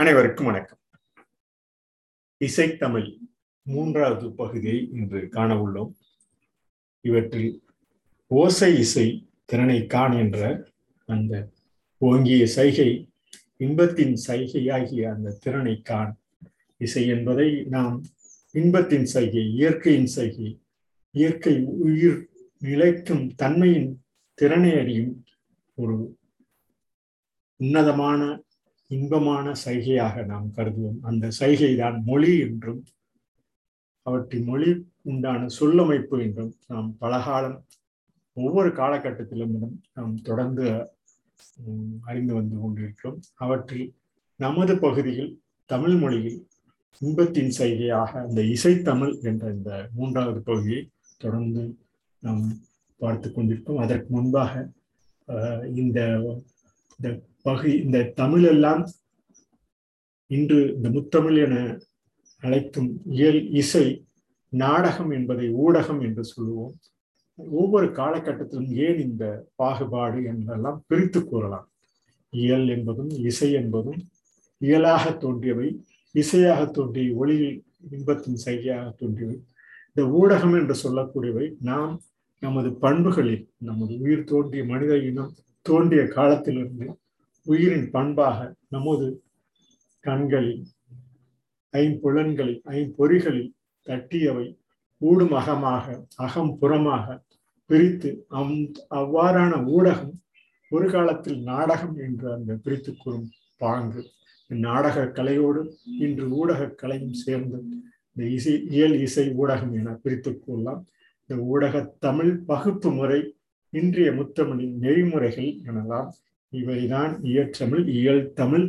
அனைவருக்கும் வணக்கம். இசைத்தமிழ் மூன்றாவது பகுதியை இன்று காண உள்ளோம் இவற்றில் ஓசை இசை திறனை காண் என்ற அந்த ஓங்கிய சைகை இன்பத்தின் சைகையாகிய அந்த திறனை காண். இசை என்பதை நாம் இன்பத்தின் சைகை இயற்கையின் சைகை இயற்கை உயிர் நிலைக்கும் தன்மையின் திறனை அறியும் ஒரு உன்னதமான இன்பமான சைகையாக நாம் கருதுவோம். அந்த சைகை தான் மொழி என்றும் அவற்றின் மொழி உண்டான சொல்லமைப்பு என்றும் நாம் பலகாலம் ஒவ்வொரு காலகட்டத்திலும் நாம் தொடர்ந்து அறிந்து வந்து கொண்டிருக்கிறோம். அவற்றில் நமது பகுதியில் தமிழ் மொழியில் இன்பத்தின் சைகையாக அந்த இசைத்தமிழ் என்ற இந்த மூன்றாவது பகுதியை தொடர்ந்து நாம் பார்த்து கொண்டிருக்கோம் அதற்கு முன்பாக இந்த பகு இந்த தமிழ் எல்லாம் இன்று இந்த முத்தமிழ் என அழைக்கும் இயல் இசை நாடகம் என்பதை ஊடகம் என்று சொல்லுவோம். ஒவ்வொரு காலகட்டத்திலும் ஏன் இந்த பாகுபாடு என்றெல்லாம் பிரித்து கூறலாம். இயல் என்பதும் இசை என்பதும் இயலாக தோன்றியவை இசையாக தோன்றிய ஒளியில் இன்பத்தின் சைகையாக தோன்றியவை. இந்த ஊடகம் என்று சொல்லக்கூடியவை நாம் நமது பண்புகளில் நமது உயிர் தோன்றிய மனித இனம் தோன்றிய காலத்திலிருந்து உயிரின் பண்பாக நமது கண்களில் ஐம்புலன்களில் ஐம்பொறிகளில் தட்டியவை ஊடும் அகமாக அகம் புறமாக பிரித்து அம் அவ்வாறான ஊடகம் ஒரு காலத்தில் நாடகம் என்று அந்த பிரித்து கூறும் பாங்கு. நாடக கலையோடு இன்று ஊடக கலையும் சேர்ந்து இந்த இசை இயல் இசை ஊடகம் என பிரித்து கூறலாம். இந்த ஊடக தமிழ் பகுப்பு முறை இன்றைய முத்தமிழின் நெறிமுறைகள் எனலாம். இவைதான் இயற்றமிழ் இயல் தமிழ்.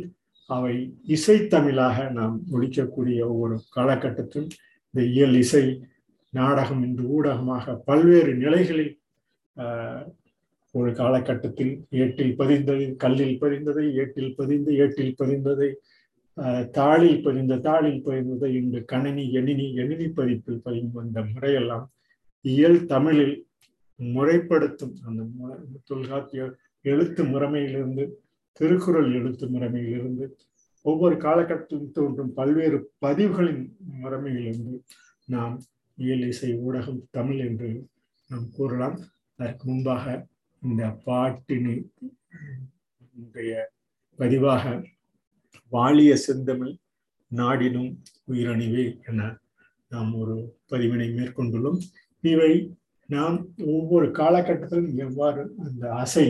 அவை இசைத்தமிழாக நாம் ஒழிக்கக்கூடிய ஒவ்வொரு காலகட்டத்திலும் இந்த இயல் இசை நாடகம் என்று ஊடகமாக பல்வேறு நிலைகளில் ஒரு காலகட்டத்தில் ஏட்டில் பதிந்தது கல்லில் பதிந்ததை ஏட்டில் பதிந்து ஏட்டில் பதிந்ததை தாளில் பதிந்த தாளில் பதிந்ததை இன்று கணினி எணினி எணினி பதிப்பில் பதிந்து வந்த முறையெல்லாம் இயல் தமிழில் முறைப்படுத்தும் அந்த தொல்காப்பிய எழுத்து முறைமையிலிருந்து திருக்குறள் எழுத்து முறைமையிலிருந்து ஒவ்வொரு காலகட்டத்திலும் தோன்றும் பல்வேறு பதிவுகளின் முறைமையிலிருந்து நாம் இயல் இசை ஊடகம் தமிழ் என்று நாம் கூறலாம். அதற்கு முன்பாக இந்த பாட்டினை பதிவாக வாலிய செந்தமிழ் நாடினும் உயிரணிவே என நாம் ஒரு பதிவினை மேற்கொண்டுள்ளோம். இவை நாம் ஒவ்வொரு காலகட்டத்திலும் எவ்வாறு அந்த அசை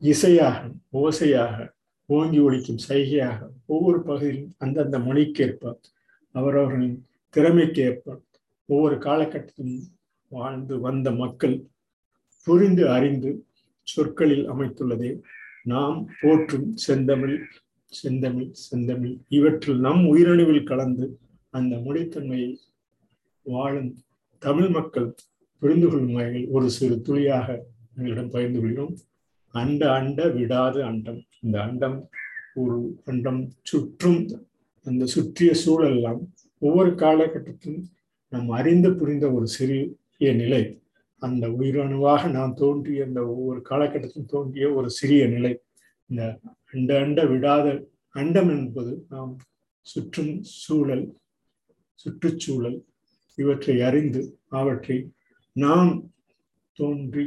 இசையாக ஓசையாக ஓங்கி ஒழிக்கும் சைகையாக ஒவ்வொரு பகுதியிலும் அந்தந்த மொழிக்கேற்ப அவரவர்களின் திறமைக்கேற்ப ஒவ்வொரு காலகட்டத்திலும் வாழ்ந்து வந்த மக்கள் புரிந்து அறிந்து சொற்களில் அமைத்துள்ளதே. நாம் போற்றும் செந்தமிழ் செந்தமிழ் செந்தமிழ் இவற்றில் நம் உயிரணுவில் கலந்து அந்த மொழித்தன்மையை வாழும் தமிழ் மக்கள் புரிந்து கொள்ளும் வகையில் ஒரு சிறு துளியாக எங்களிடம் பகிர்ந்து கொள்கிறோம். அண்ட அண்ட விடாது அண்டம். இந்த அண்டம் ஒரு அண்டம் சுற்றும் அந்த சுற்றிய சூழல்லாம் ஒவ்வொரு காலகட்டத்திலும் நாம் அறிந்து புரிந்த ஒரு சிறிய நிலை. அந்த உயிரணுவாக நாம் தோன்றிய அந்த ஒவ்வொரு காலகட்டத்திலும் தோன்றிய ஒரு சிறிய நிலை. இந்த அண்ட அண்ட விடாத அண்டம் என்பது நாம் சுற்றும் சூழல் சுற்றுச்சூழல் இவற்றை அறிந்து அவற்றை நாம் தோன்றி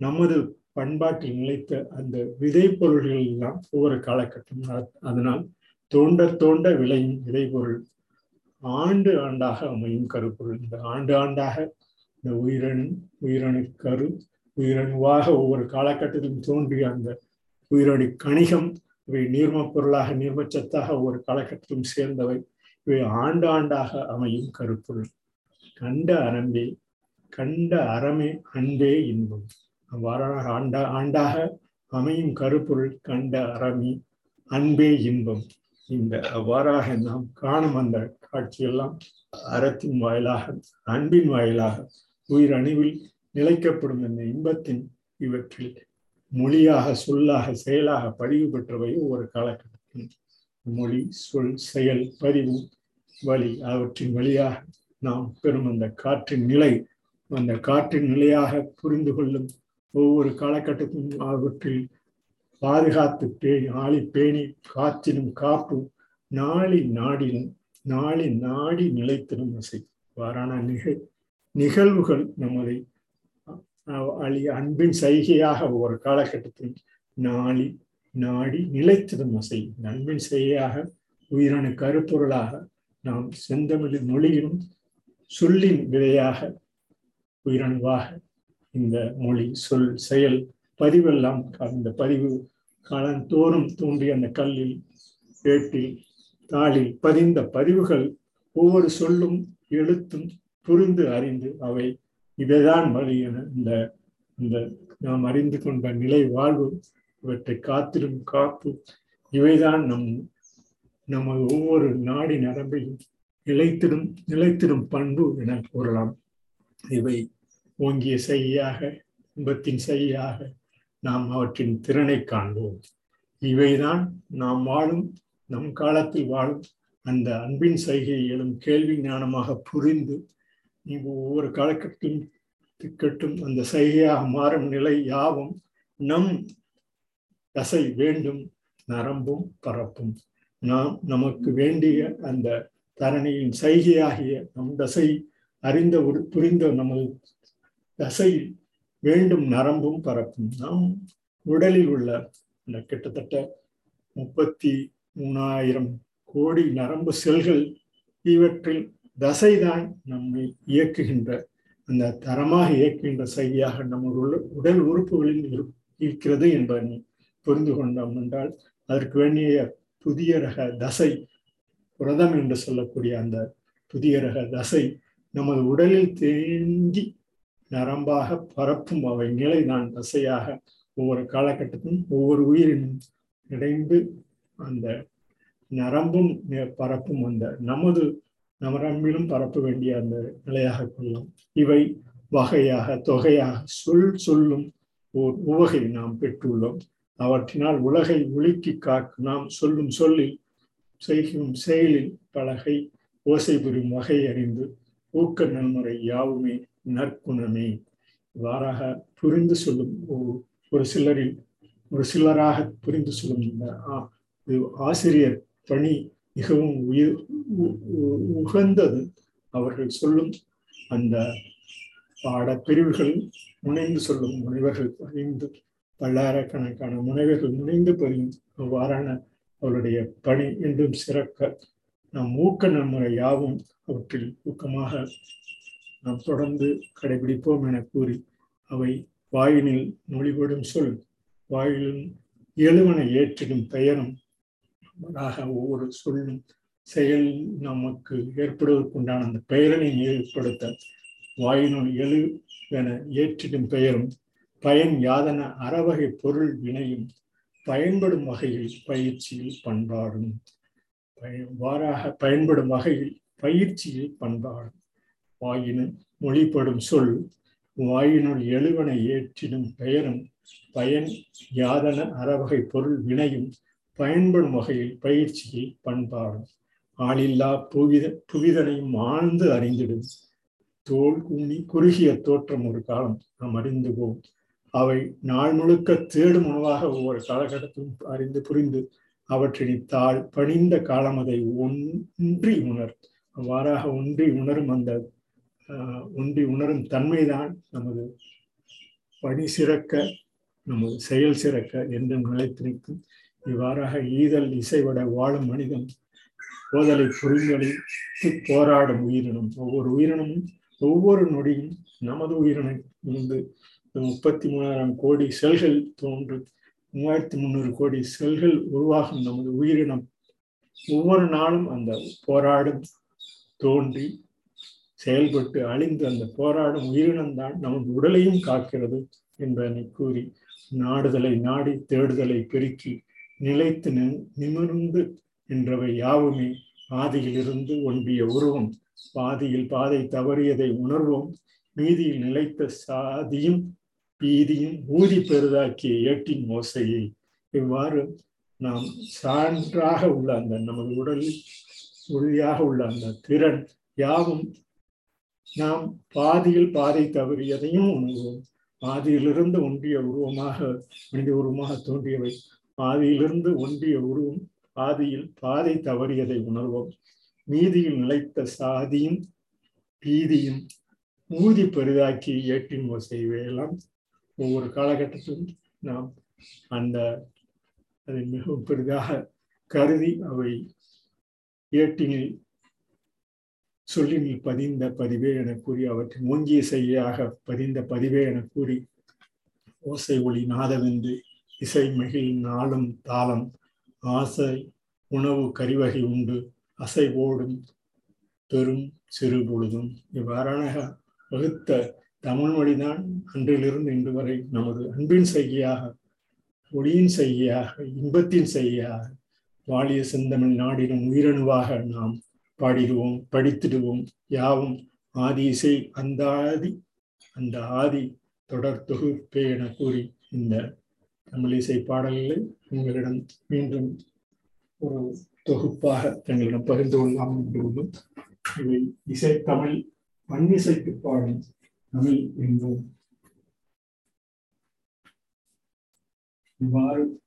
நமது பண்பாட்டில் நிலைத்த அந்த விதை பொருள்கள் எல்லாம் ஒவ்வொரு காலகட்டம் அதனால் தோண்ட தோண்ட விளையும் விதைப்பொருள். ஆண்டு ஆண்டாக அமையும் கருப்பொருள். இந்த ஆண்டு ஆண்டாக இந்த உயிரணு உயிரணு கரு உயிரணுவாக ஒவ்வொரு காலகட்டத்திலும் தோன்றிய அந்த உயிரணு கணிகம் இவை நீர்மப் பொருளாக நீர்மச்சத்தாக ஒவ்வொரு காலகட்டத்திலும் சேர்ந்தவை. இவை ஆண்டு ஆண்டாக அமையும் கருப்பொருள். கண்ட அறம்பே கண்ட அறமே அன்பே இன்பம். அவ்வாறாக ஆண்டா ஆண்டாக அமையும் கருப்பொருள் கண்ட அறமி அன்பே இன்பம். இந்த அவ்வாறாக நாம் காணும் அந்த காட்சியெல்லாம் அறத்தின் வாயிலாக அன்பின் வாயிலாக உயிர் அணுவில் நிலைக்கப்படும் இந்த இன்பத்தின் இவற்றில் மொழியாக சொல்லாக செயலாக பதிவு பெற்றவை ஒவ்வொரு காலகட்டத்தில் மொழி சொல் செயல் பதிவு வழி அவற்றின் வழியாக நாம் பெறும் அந்த காற்றின் நிலை அந்த காற்றின் நிலையாக புரிந்து கொள்ளும் ஒவ்வொரு காலகட்டத்திலும் அவற்றில் பாதுகாத்து பேணி ஆளி பேணி காத்தினும் காப்பு நாளி நாடினும் நாளி நாடி நிலைத்திடும் அசை வாரான நிகழ் நிகழ்வுகள் நம்மளை அழி அன்பின் சைகையாக ஒவ்வொரு காலகட்டத்தில் நாளி நாடி நிலைத்திடும் அசை அன்பின் செய்கையாக உயிரான கருப்பொருளாக நாம் செந்தமிழ் மொழியிலும் சொல்லின் விதையாக உயிரணுவாக இந்த மொழி சொல் செயல் பதிவெல்லாம் அந்த பதிவு காலந்தோறும் தோன்றிய அந்த கல்லில் ஏட்டில் தாளில் பதிந்த பதிவுகள் ஒவ்வொரு சொல்லும் எழுத்தும் புரிந்து அறிந்து அவை இவைதான் வழி என இந்த இந்த நாம் அறிந்து கொண்ட நிலை வாழ்வு இவற்றை காத்திடும் காப்பு இவைதான் நம் நமது ஒவ்வொரு நாடி நரம்பையும் நிலைத்திடும் நிலைத்திடும் பண்பு என கூறலாம். இவை ஓங்கிய செய்யாக இன்பத்தின் செய்யாக நாம் அவற்றின் திறனை காண்போம். இவைதான் நாம் வாழும் நம் காலத்தில் வாழும் அந்த அன்பின் சைகை எழும் கேள்வி ஞானமாக புரிந்து ஒவ்வொரு காலகட்டத்திலும் திக்கட்டும் அந்த சைகையாக மாறும் நிலை யாவும் நம் தசை வேண்டும் நரம்பும் பரப்பும். நாம் நமக்கு வேண்டிய அந்த தரணியின் சைகையாகிய நம் தசை அறிந்த ஒரு புரிந்த நமது தசை வேண்டும் நரம்பும் பரப்பும். நாம் உடலில் உள்ள இந்த கிட்டத்தட்ட முப்பத்தி மூணாயிரம் கோடி நரம்பு செல்கள் இவற்றில் தசைதான் நம்மை இயக்குகின்ற அந்த தரமாக இயக்குகின்ற சையாக நம்ம உடல் உறுப்புகளில் இருக்கிறது என்பதை புரிந்து கொண்டோம் என்றால் அதற்கு வேண்டிய புதிய ரக தசை புரதம் என்று சொல்லக்கூடிய அந்த புதிய ரக தசை நமது உடலில் தேங்கி நரம்பாக பரப்பும் அவை நிலை நான் தசையாக ஒவ்வொரு காலகட்டத்திலும் ஒவ்வொரு உயிரினும் இணைந்து அந்த நரம்பும் பரப்பும் அந்த நமது நரம்பிலும் பரப்ப வேண்டிய அந்த நிலையாக கொள்ளலாம். இவை வகையாக தொகையாக சொல் சொல்லும் ஓர் உவகை நாம் பெற்றுள்ளோம். அவற்றினால் உலகை ஒழுக்கி காக்க நாம் சொல்லும் சொல்லில் செய்கும் செயலில் பலகை ஓசை புரியும் வகை அறிந்து ஊக்க நன்முறை யாவுமே நற்குணமே. இவ்வாறாக புரிந்து சொல்லும் ஒரு சிலரில் ஒரு சிலராக புரிந்து சொல்லும் இந்த ஆசிரியர் பணி மிகவும் உயிர் உகந்தது. அவர்கள் சொல்லும் அந்த பாடப்பிரிவுகள் முனைந்து சொல்லும் முனைவர்கள் அறிந்து பல்லாயிரக்கணக்கான முனைவர்கள் முனைந்து பதியும் அவ்வாறான அவருடைய பணி என்றும் சிறக்க நம் ஊக்க நன்முறை யாவும் அவற்றில் ஊக்கமாக நாம் தொடர்ந்து கடைபிடிப்போம் என கூறி அவை வாயினில் மொழிபடும் சொல் வாயிலும் எழுவனை ஏற்றிடும் பெயரும் ஒவ்வொரு சொல்லும் செயல் நமக்கு ஏற்படுவதற்குண்டான அந்த பெயரனை ஏற்படுத்த வாயினுள் எழு என ஏற்றிடும் பெயரும் பயன் யாதன அறவகை பொருள் வினையும் பயன்படும் வகையில் பயிற்சியில் பண்பாடும். வாராக பயன்படும் வகையில் பயிற்சியில் பண்பாடும். வாயினும் மொழிப்படும் சொல் வாயினுள் எழுவனை ஏற்றிடும் பெயரும் பயன் யாதன அறவகை பொருள் வினையும் பயன்படும் வகையில் பயிற்சியை பண்பாடும். ஆளில்லா புவித புவிதனையும் ஆழ்ந்து அறிந்திடும். தோல் குண்ணி குறுகிய தோற்றம் ஒரு காலம் நாம் அறிந்துவோம் அவை நாள் முழுக்க தேடும் உணவாக ஒவ்வொரு காலகட்டத்திலும் அறிந்து புரிந்து அவற்றின் தாழ் பணிந்த காலம் அதை ஒன்றி உணர். அவ்வாறாக ஒன்றி உணரும் அந்த ஒன்றி உணரும் தன்மைதான் நமது பணி சிறக்க நமது செயல் சிறக்க என்றும் நிலைத்திருக்கும். இவ்வாறாக ஈதல் இசைவட வாழும் மனிதன் போதலை புரிந்தளித்து போராடும் உயிரினம். ஒவ்வொரு உயிரினமும் ஒவ்வொரு நொடியும் நமது உயிரினம் இருந்து முப்பத்தி மூணாயிரம் கோடி செல்கள் தோன்று மூவாயிரத்தி முந்நூறு கோடி செல்கள் உருவாகும் நமது உயிரினம். ஒவ்வொரு நாளும் அந்த போராடும் தோன்றி செயல்பட்டு அழிந்து அந்த போராடும் உயிரினம்தான் நமது உடலையும் காக்கிறது என்பதனை கூறி நாடுதலை நாடி தேடுதலை பெருக்கி நிலைத்து நிமிர்ந்து என்றவை யாவுமே. பாதியிலிருந்து ஒன்றிய உருவம். பாதியில் பாதை தவறியதை உணர்வோம். மீதியில் நிலைத்த சாதியும் பீதியும் ஊதி பெரிதாக்கிய ஏட்டின் மோசையை இவ்வாறு நாம் சான்றாக உள்ள அந்த நமது உடலில் உறுதியாக உள்ள அந்த திறன் யாவும் நாம் பாதியில் பாதை தவறியதையும் உணர்வோம். பாதியிலிருந்து ஒன்றிய உருவமாக மனித உருவமாக தோன்றியவை. பாதியிலிருந்து ஒன்றிய உருவம் பாதியில் பாதை தவறியதை உணர்வோம். மீதியில் நிலைத்த சாதியும் பீதியும் ஊதி பெரிதாக்கி ஏற்றின் செய்வையெல்லாம் ஒவ்வொரு காலகட்டத்திலும் நாம் அந்த அதை மிகவும் பெரிதாக கருதி அவை ஏட்டினில் சொல்லினில் பதிந்த பதிவே என கூறி அவற்றின் ஓங்கிய செய்யாக பதிந்த பதிவே என கூறி ஓசை ஒளி நாதவென்று இசை மகிழ் நாளும் தாளம் ஆசை உணவு கறிவகை உண்டு அசை ஓடும் பெரும் சிறு பொழுதும். இவ்வாறான வகுத்த தமிழ் மொழிதான் அன்றிலிருந்து இன்று வரை நமது அன்பின் செய்கையாக ஒளியின் செய்கையாக இன்பத்தின் செய்கையாக வாழிய செந்தமிழ் நாடினும் உயிரணுவாக நாம் பாடிடுவோம் படித்திடுவோம். யாவும் ஆதி இசை அந்த ஆதி அந்த ஆதி தொடர் தொகுப்பே என கூறி இந்த தமிழ் இசை பாடல்களை உங்களிடம் மீண்டும் ஒரு தொகுப்பாக தங்களிடம் பகிர்ந்து கொள்ளலாம் என்றும் இவை இசை தமிழ் பன்னிசைக்கு பாடும் தமிழ் என்போம். இவ்வாறு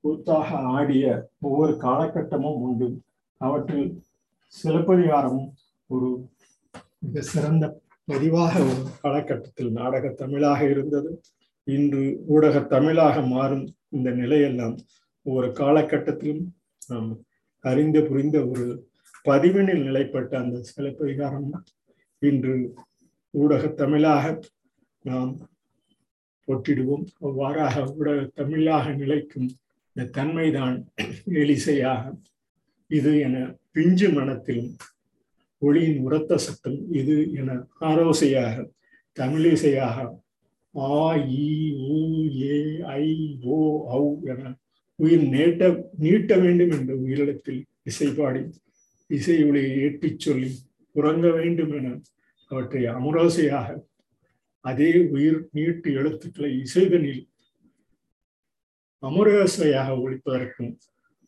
கூத்தாக ஆடிய ஒவ்வொரு காலகட்டமும் உண்டு. அவற்றில் சிலப்பதிகாரம் ஒரு மிக சிறந்த பதிவாக ஒரு காலகட்டத்தில் நாடக தமிழாக இருந்தது. இன்று ஊடக தமிழாக மாறும் இந்த நிலையெல்லாம் ஒவ்வொரு காலகட்டத்திலும் நாம் அறிந்து புரிந்த ஒரு பதிவினில் நிலைப்பட்ட அந்த சிலப்பதிகாரம் இன்று ஊடக தமிழாக நாம் போற்றிடுவோம். அவ்வாறாக ஊடக தமிழாக நிலைக்கும் இந்த தன்மைதான் எலிசையாக இது என பிஞ்சு மனத்திலும் ஒளியின் உரத்த சத்தம் இது என ஆரோசையாக தமிழிசையாக ஆ இ ஊ ஏ ஐ ஓ ஔ என உயிர் நேட்ட நீட்ட வேண்டும் என்ற உயிரிடத்தில் இசைப்பாடி இசை ஒளியை ஏற்றிச் சொல்லி உறங்க வேண்டும் என அவற்றை அமரோசையாக அதே உயிர் நீட்டு எழுத்துக்களை இசைதனில் அமரோசையாக ஒழிப்பதற்கும்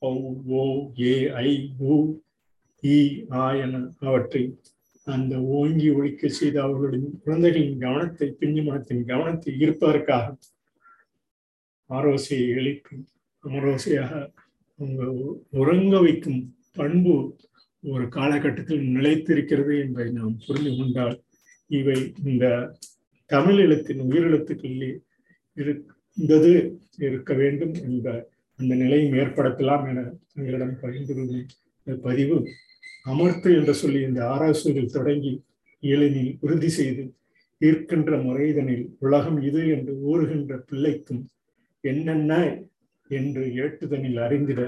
ஓ ஓ ஏ ஐ ஊ இ ஆ என அவற்றை அந்த ஓங்கி ஒழிக்க செய்த அவர்களுடைய குழந்தைகளின் கவனத்தை பிஞ்சுமனத்தின் கவனத்தை ஈர்ப்பதற்காக ஆரோசையை எழுப்பி அமரோசையாக அவங்க உறங்க வைக்கும் பண்பு ஒரு காலகட்டத்தில் நிலைத்திருக்கிறது என்பதை நாம் புரிந்து கொண்டால் இவை இந்த தமிழ் எழுத்தின் உயிரெழுத்துக்களிலே இருந்தது இருக்க வேண்டும் என்ற அந்த நிலையும் ஏற்படுத்தலாம் என தங்களிடம் பகிர்ந்து பதிவு அமர்த்து என்று சொல்லி இந்த ஆராய்ச்சியில் தொடங்கி இயலினில் உறுதி செய்து ஈர்க்கின்ற முறைதனில் உலகம் இது என்று ஊறுகின்ற பிள்ளைக்கும் என்னென்ன என்று ஏட்டுதனில் அறிந்திட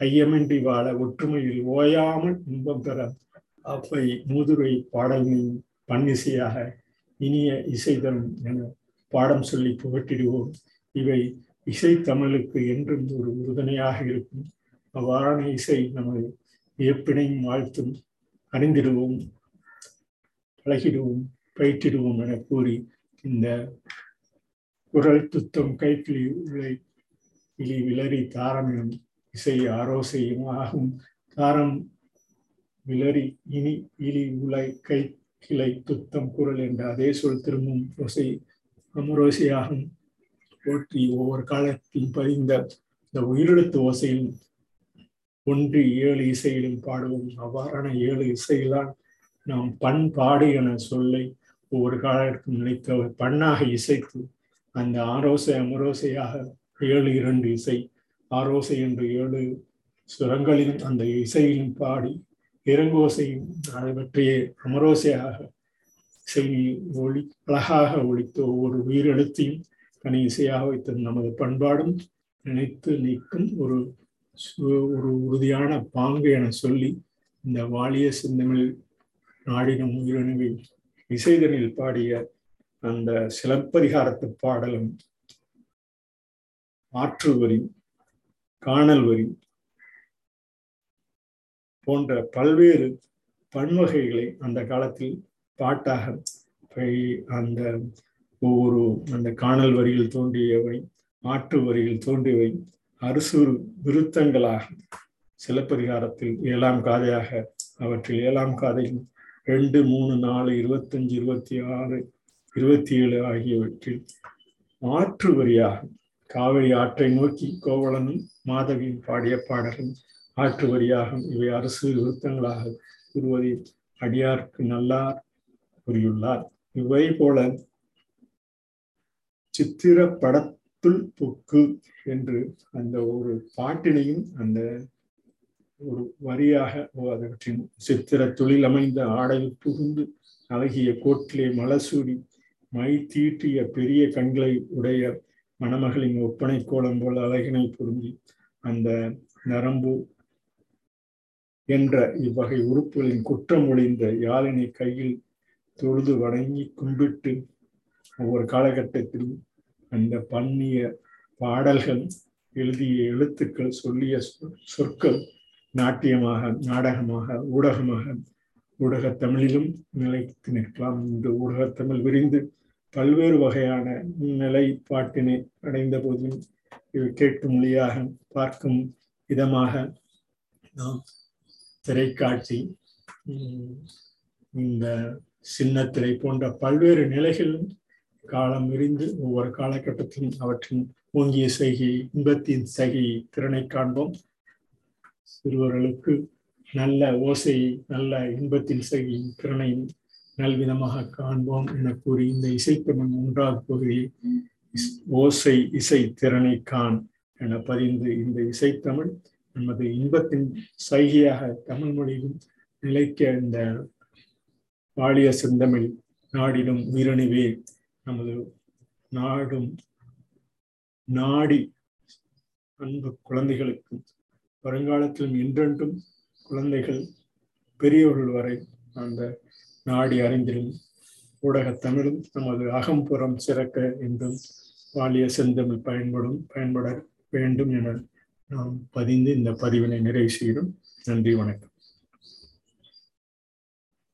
ஐயமின்றி வாழ ஒற்றுமையில் ஓயாமல் இன்பம் பெற அப்பை மூதுரை பாடலின் பன்னிசையாக இனிய இசைதரும் என பாடம் சொல்லி புகட்டிடுவோம். இவை இசை தமிழுக்கு என்றும் ஒரு உறுதுணையாக இருக்கும். அவ்வாறான இசை நமது வியப்பினையும் வாழ்த்தும் அறிந்திடுவோம் பழகிடுவோம் பயிற்றிடுவோம் என கூறி இந்த குரல் துத்தம் கைக்கிளி உலை இலி விளரி தாரம் எனும் இசை ஆரோசையும் ஆகும் தாரம் விளரி இனி இலி உலை கை கிளை துத்தம் குரல் என்ற அதே சொல் திரும்பும் ஓசை அமரோசையாகும். போற்றி ஒவ்வொரு காலத்தில் பதிந்த இந்த உயிரெழுத்து ஓசையில் ஒன்று ஏழு இசையிலும் பாடுவோம். அவ்வாறான ஏழு இசையிலால் நாம் பண்பாடு என சொல்லை ஒவ்வொரு காலத்திலும் நினைத்த பண்ணாக இசைத்து அந்த ஆரோசை அமரோசையாக ஏழு இரண்டு இசை ஆரோசை என்று ஏழு சுரங்களிலும் அந்த இசையிலும் பாடி இறங்கோசையும் அதை பற்றிய அமரோசையாக இசை ஒளி அழகாக ஒழித்து ஒவ்வொரு உயிரெழுத்தையும் தனி இசையாக நமது பண்பாடும் நினைத்து நீக்கும் ஒரு ஒரு உறுதியான பாங்கு என சொல்லி இந்த வாலிய சிந்தமிழ் நாடினும் உயிரணுவில் இசைதனில் பாடிய அந்த சிலப்பதிகாரத்து பாடலும் ஆற்று வரி காணல் வரி போன்ற பல்வேறு பன்வகைகளை அந்த காலத்தில் பாட்டாக அந்த ஒவ்வொரு அந்த காணல் வரியில் தோன்றியவை ஆற்று வரியில் தோன்றியவை அரசு விருத்தங்களாக சிலப்பதிகாரத்தில் ஏழாம் காதையாக அவற்றில் ஏழாம் காதையில் ரெண்டு மூணு நாலு இருபத்தஞ்சு இருபத்தி ஆறு இருபத்தி ஏழு ஆகியவற்றில் ஆற்று வரியாக காவிரி ஆற்றை நோக்கி கோவலனும் மாதவியும் பாடிய பாடலும் ஆற்று வரியாகும். இவை அரசு விருத்தங்களாக கூறுவதை அடியார்க்கு நல்லார் கூறியுள்ளார். இவை போல சித்திர படத்துள் புக்கு என்று அந்த ஒரு பாட்டினையும் அந்த ஒரு வரியாக அதவற்றின் சித்திர தொழில் அமைந்த ஆடை புகுந்து அழகிய கோட்டிலே மலசூடி மை தீட்டிய பெரிய கண்களை உடைய மணமகளின் ஒப்பனை கோலம் போல் அழகினை பொருந்தி அந்த நரம்பு என்ற இவ்வகை உறுப்புகளின் குற்றம் ஒளிந்த யாழினை கையில் தொழுது வணங்கி கும்பிட்டு ஒவ்வொரு காலகட்டத்திலும் அந்த பண்ணிய பாடல்கள் எழுதிய எழுத்துக்கள் சொல்லிய சொற்கள் நாட்டியமாக நாடகமாக ஊடகமாக ஊடக தமிழிலும் நிலைத்து நிற்கலாம். இன்று ஊடகத்தமிழ் விரிந்து பல்வேறு வகையான நிலைப்பாட்டினை அடைந்த போதிலும் இவை கேட்கும் மொழியாக பார்க்கும் விதமாக நாம் திரைக்காட்சி இந்த சின்னத்திரை போன்ற பல்வேறு நிலைகளிலும் காலம் விரிந்து ஒவ்வொரு காலகட்டத்திலும் அவற்றின் ஓங்கிய செய்கை இன்பத்தின் சகை திறனை காண்போம். சிறுவர்களுக்கு நல்ல ஓசையை நல்ல இன்பத்தின் சகையின் திறனையும் நல்விதமாக காண்போம் என கூறி இந்த இசைத்தமிழ் மூன்றாவது பகுதியை ஓசை இசை திறனை காண் என பதிந்து இந்த இசைத்தமிழ் நமது இன்பத்தின் சைகையாக தமிழ் மொழியிலும் நிலைக்க இந்த பாலிய செந்தமிழ் நாடிலும் உயிரணிவே நமது நாடும் நாடி அன்பு குழந்தைகளுக்கு வருங்காலத்திலும் என்றென்றும் குழந்தைகள் பெரியவர்கள் வரை அந்த நாடி அறிந்திடும். ஊடக தமிழும் நமது அகம்புறம் சிறக்க என்றும் வாலிய செந்தமிழ் பயன்படும் பயன்பட வேண்டும் என நாம் பதிந்து இந்த பதிவினை நிறைவு செய்கிறோம். நன்றி வணக்கம்.